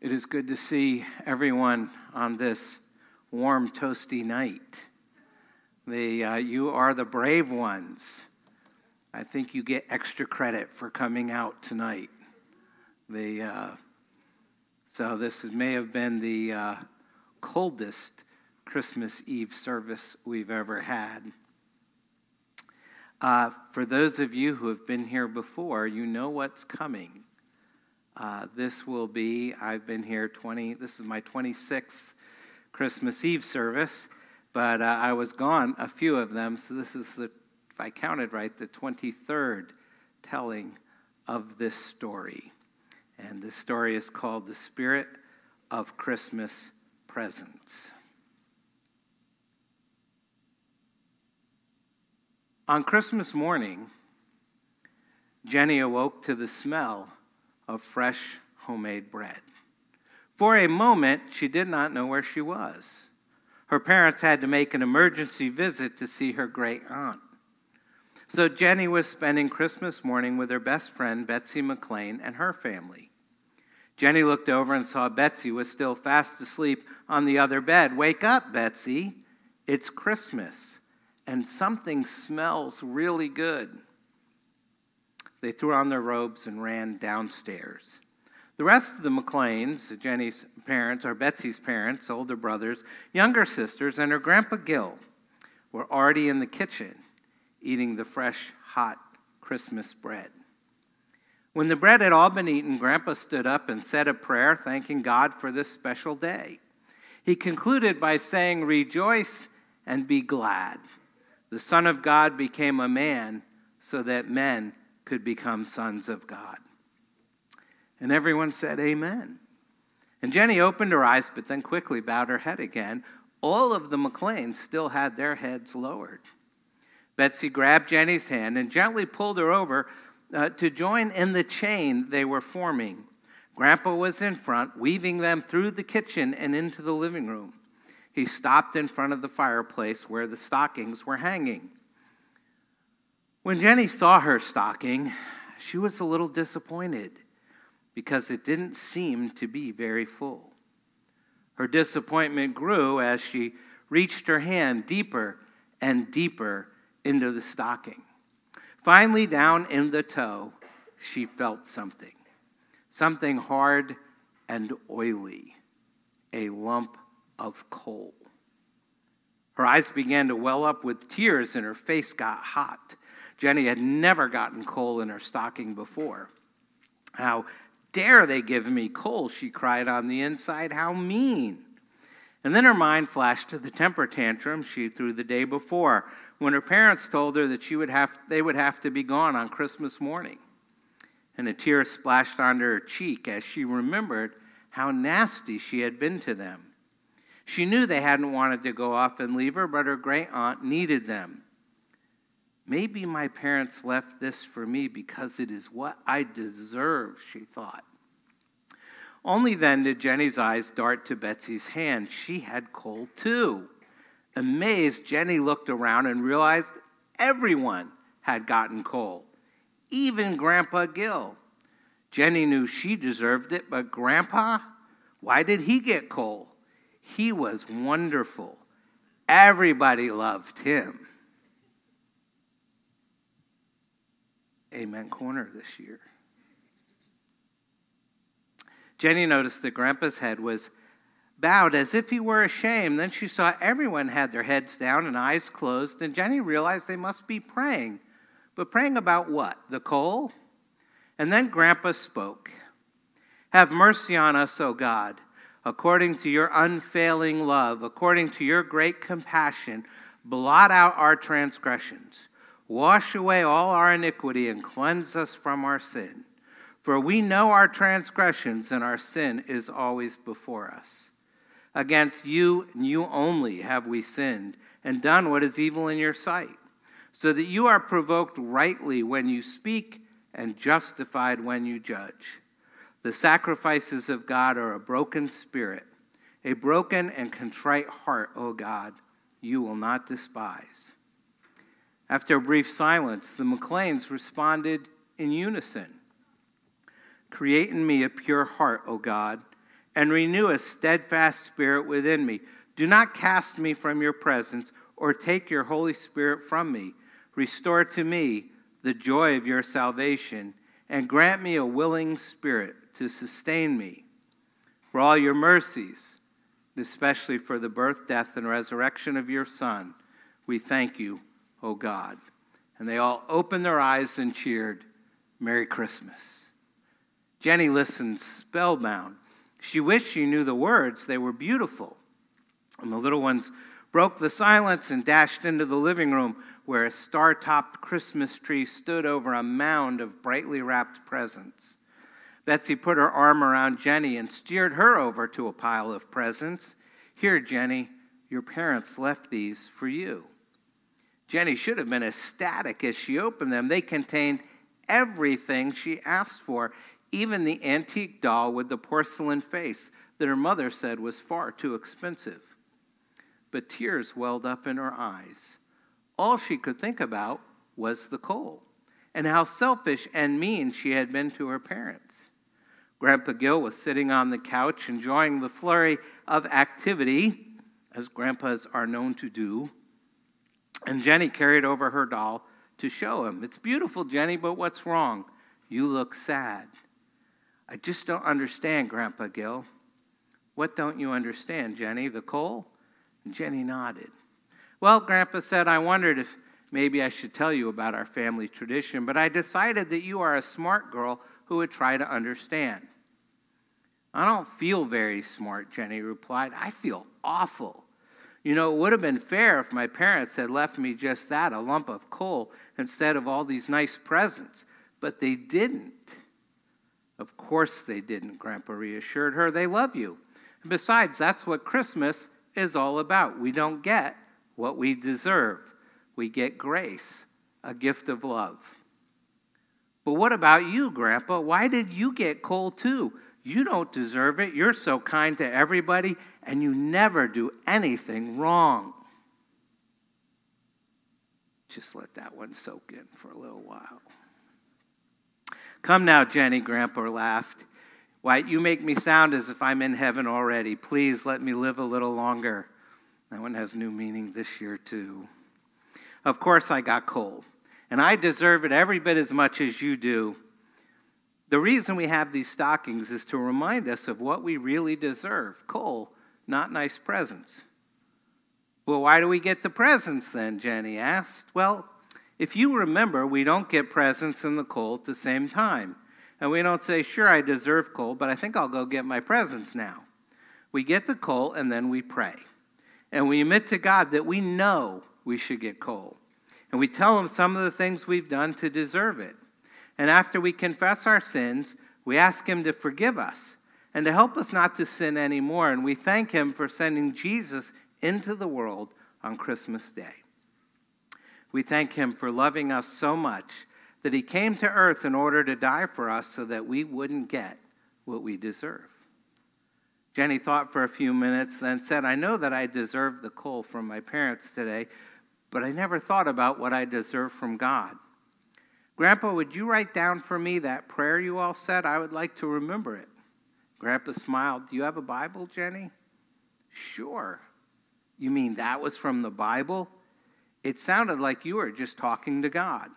It is good to see everyone on this warm, toasty night. The, uh, you are the brave ones. I think you get extra credit for coming out tonight. The, uh, so, this may have been the uh, coldest Christmas Eve service we've ever had. Uh, for those of you who have been here before, you know what's coming. Uh, this will be, I've been here 20, this is my 26th Christmas Eve service, but uh, I was gone a few of them, so this is the, if I counted right, the 23rd telling of this story. And this story is called The Spirit of Christmas Presents. On Christmas morning, Jenny awoke to the smell of fresh homemade bread. For a moment, she did not know where she was. Her parents had to make an emergency visit to see her great aunt. So Jenny was spending Christmas morning with her best friend, Betsy McLean, and her family. Jenny looked over and saw Betsy was still fast asleep on the other bed. Wake up, Betsy. It's Christmas, and something smells really good. They threw on their robes and ran downstairs. The rest of the McLeans, Jenny's parents, or Betsy's parents, older brothers, younger sisters, and her grandpa Gil, were already in the kitchen eating the fresh, hot Christmas bread. When the bread had all been eaten, Grandpa stood up and said a prayer thanking God for this special day. He concluded by saying, Rejoice and be glad. The Son of God became a man so that men could become sons of God. And everyone said, Amen. And Jenny opened her eyes, but then quickly bowed her head again. All of the McLeans still had their heads lowered. Betsy grabbed Jenny's hand and gently pulled her over uh, to join in the chain they were forming. Grandpa was in front, weaving them through the kitchen and into the living room. He stopped in front of the fireplace where the stockings were hanging. When Jenny saw her stocking, she was a little disappointed because it didn't seem to be very full. Her disappointment grew as she reached her hand deeper and deeper into the stocking. Finally, down in the toe, she felt something something hard and oily a lump of coal. Her eyes began to well up with tears and her face got hot. Jenny had never gotten coal in her stocking before. How dare they give me coal, she cried on the inside. How mean. And then her mind flashed to the temper tantrum she threw the day before when her parents told her that she would have, they would have to be gone on Christmas morning. And a tear splashed onto her cheek as she remembered how nasty she had been to them. She knew they hadn't wanted to go off and leave her, but her great aunt needed them. Maybe my parents left this for me because it is what I deserve, she thought. Only then did Jenny's eyes dart to Betsy's hand. She had coal too. Amazed, Jenny looked around and realized everyone had gotten coal, even Grandpa Gil. Jenny knew she deserved it, but Grandpa, why did he get coal? He was wonderful. Everybody loved him. Amen Corner this year. Jenny noticed that Grandpa's head was bowed as if he were ashamed. Then she saw everyone had their heads down and eyes closed, and Jenny realized they must be praying. But praying about what? The coal? And then Grandpa spoke Have mercy on us, O God, according to your unfailing love, according to your great compassion. Blot out our transgressions Wash away all our iniquity and cleanse us from our sin. For we know our transgressions, and our sin is always before us. Against you and you only have we sinned and done what is evil in your sight, so that you are provoked rightly when you speak and justified when you judge. The sacrifices of God are a broken spirit, a broken and contrite heart, O God, you will not despise. After a brief silence, the McLeans responded in unison Create in me a pure heart, O God, and renew a steadfast spirit within me. Do not cast me from your presence or take your Holy Spirit from me. Restore to me the joy of your salvation and grant me a willing spirit to sustain me. For all your mercies, especially for the birth, death, and resurrection of your Son, we thank you, O God. And they all opened their eyes and cheered, Merry Christmas. Jenny listened spellbound. She wished she knew the words, they were beautiful. And the little ones broke the silence and dashed into the living room where a star topped Christmas tree stood over a mound of brightly wrapped presents. Betsy put her arm around Jenny and steered her over to a pile of presents. Here, Jenny, your parents left these for you. Jenny should have been ecstatic as she opened them. They contained everything she asked for, even the antique doll with the porcelain face that her mother said was far too expensive. But tears welled up in her eyes. All she could think about was the coal and how selfish and mean she had been to her parents. Grandpa Gill was sitting on the couch enjoying the flurry of activity, as grandpas are known to do. And Jenny carried over her doll to show him. It's beautiful, Jenny, but what's wrong? You look sad. I just don't understand, Grandpa Gill. What don't you understand, Jenny? The coal? And Jenny nodded. Well, Grandpa said, I wondered if maybe I should tell you about our family tradition, but I decided that you are a smart girl who would try to understand. I don't feel very smart, Jenny replied. I feel awful. You know, it would have been fair if my parents had left me just that, a lump of coal, instead of all these nice presents. But they didn't. Of course they didn't, Grandpa reassured her. They love you. And besides, that's what Christmas is all about. We don't get what we deserve, we get grace, a gift of love. But what about you, Grandpa? Why did you get coal too? You don't deserve it. You're so kind to everybody, and you never do anything wrong. Just let that one soak in for a little while. Come now, Jenny, Grandpa laughed. Why, you make me sound as if I'm in heaven already. Please let me live a little longer. That one has new meaning this year, too. Of course, I got cold, and I deserve it every bit as much as you do. The reason we have these stockings is to remind us of what we really deserve coal, not nice presents. Well, why do we get the presents then? Jenny asked. Well, if you remember, we don't get presents and the coal at the same time. And we don't say, sure, I deserve coal, but I think I'll go get my presents now. We get the coal and then we pray. And we admit to God that we know we should get coal. And we tell him some of the things we've done to deserve it. And after we confess our sins, we ask him to forgive us and to help us not to sin anymore. And we thank him for sending Jesus into the world on Christmas Day. We thank him for loving us so much that he came to earth in order to die for us so that we wouldn't get what we deserve. Jenny thought for a few minutes, then said, I know that I deserve the coal from my parents today, but I never thought about what I deserve from God. Grandpa, would you write down for me that prayer you all said? I would like to remember it. Grandpa smiled. Do you have a Bible, Jenny? Sure. You mean that was from the Bible? It sounded like you were just talking to God.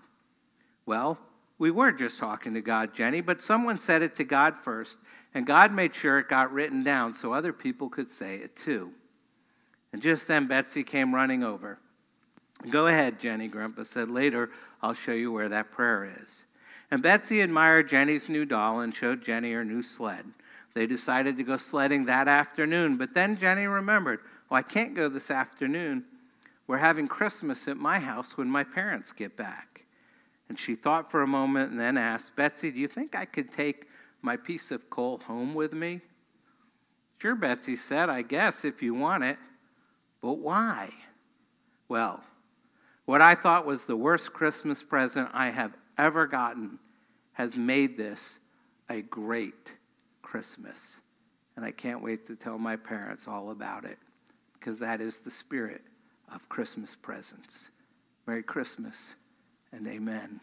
Well, we weren't just talking to God, Jenny, but someone said it to God first, and God made sure it got written down so other people could say it too. And just then, Betsy came running over. Go ahead, Jenny, Grandpa said. Later, I'll show you where that prayer is. And Betsy admired Jenny's new doll and showed Jenny her new sled. They decided to go sledding that afternoon, but then Jenny remembered, oh, I can't go this afternoon. We're having Christmas at my house when my parents get back. And she thought for a moment and then asked, Betsy, do you think I could take my piece of coal home with me? Sure, Betsy said, I guess if you want it. But why? Well, what I thought was the worst Christmas present I have ever gotten has made this a great Christmas. And I can't wait to tell my parents all about it because that is the spirit of Christmas presents. Merry Christmas and amen.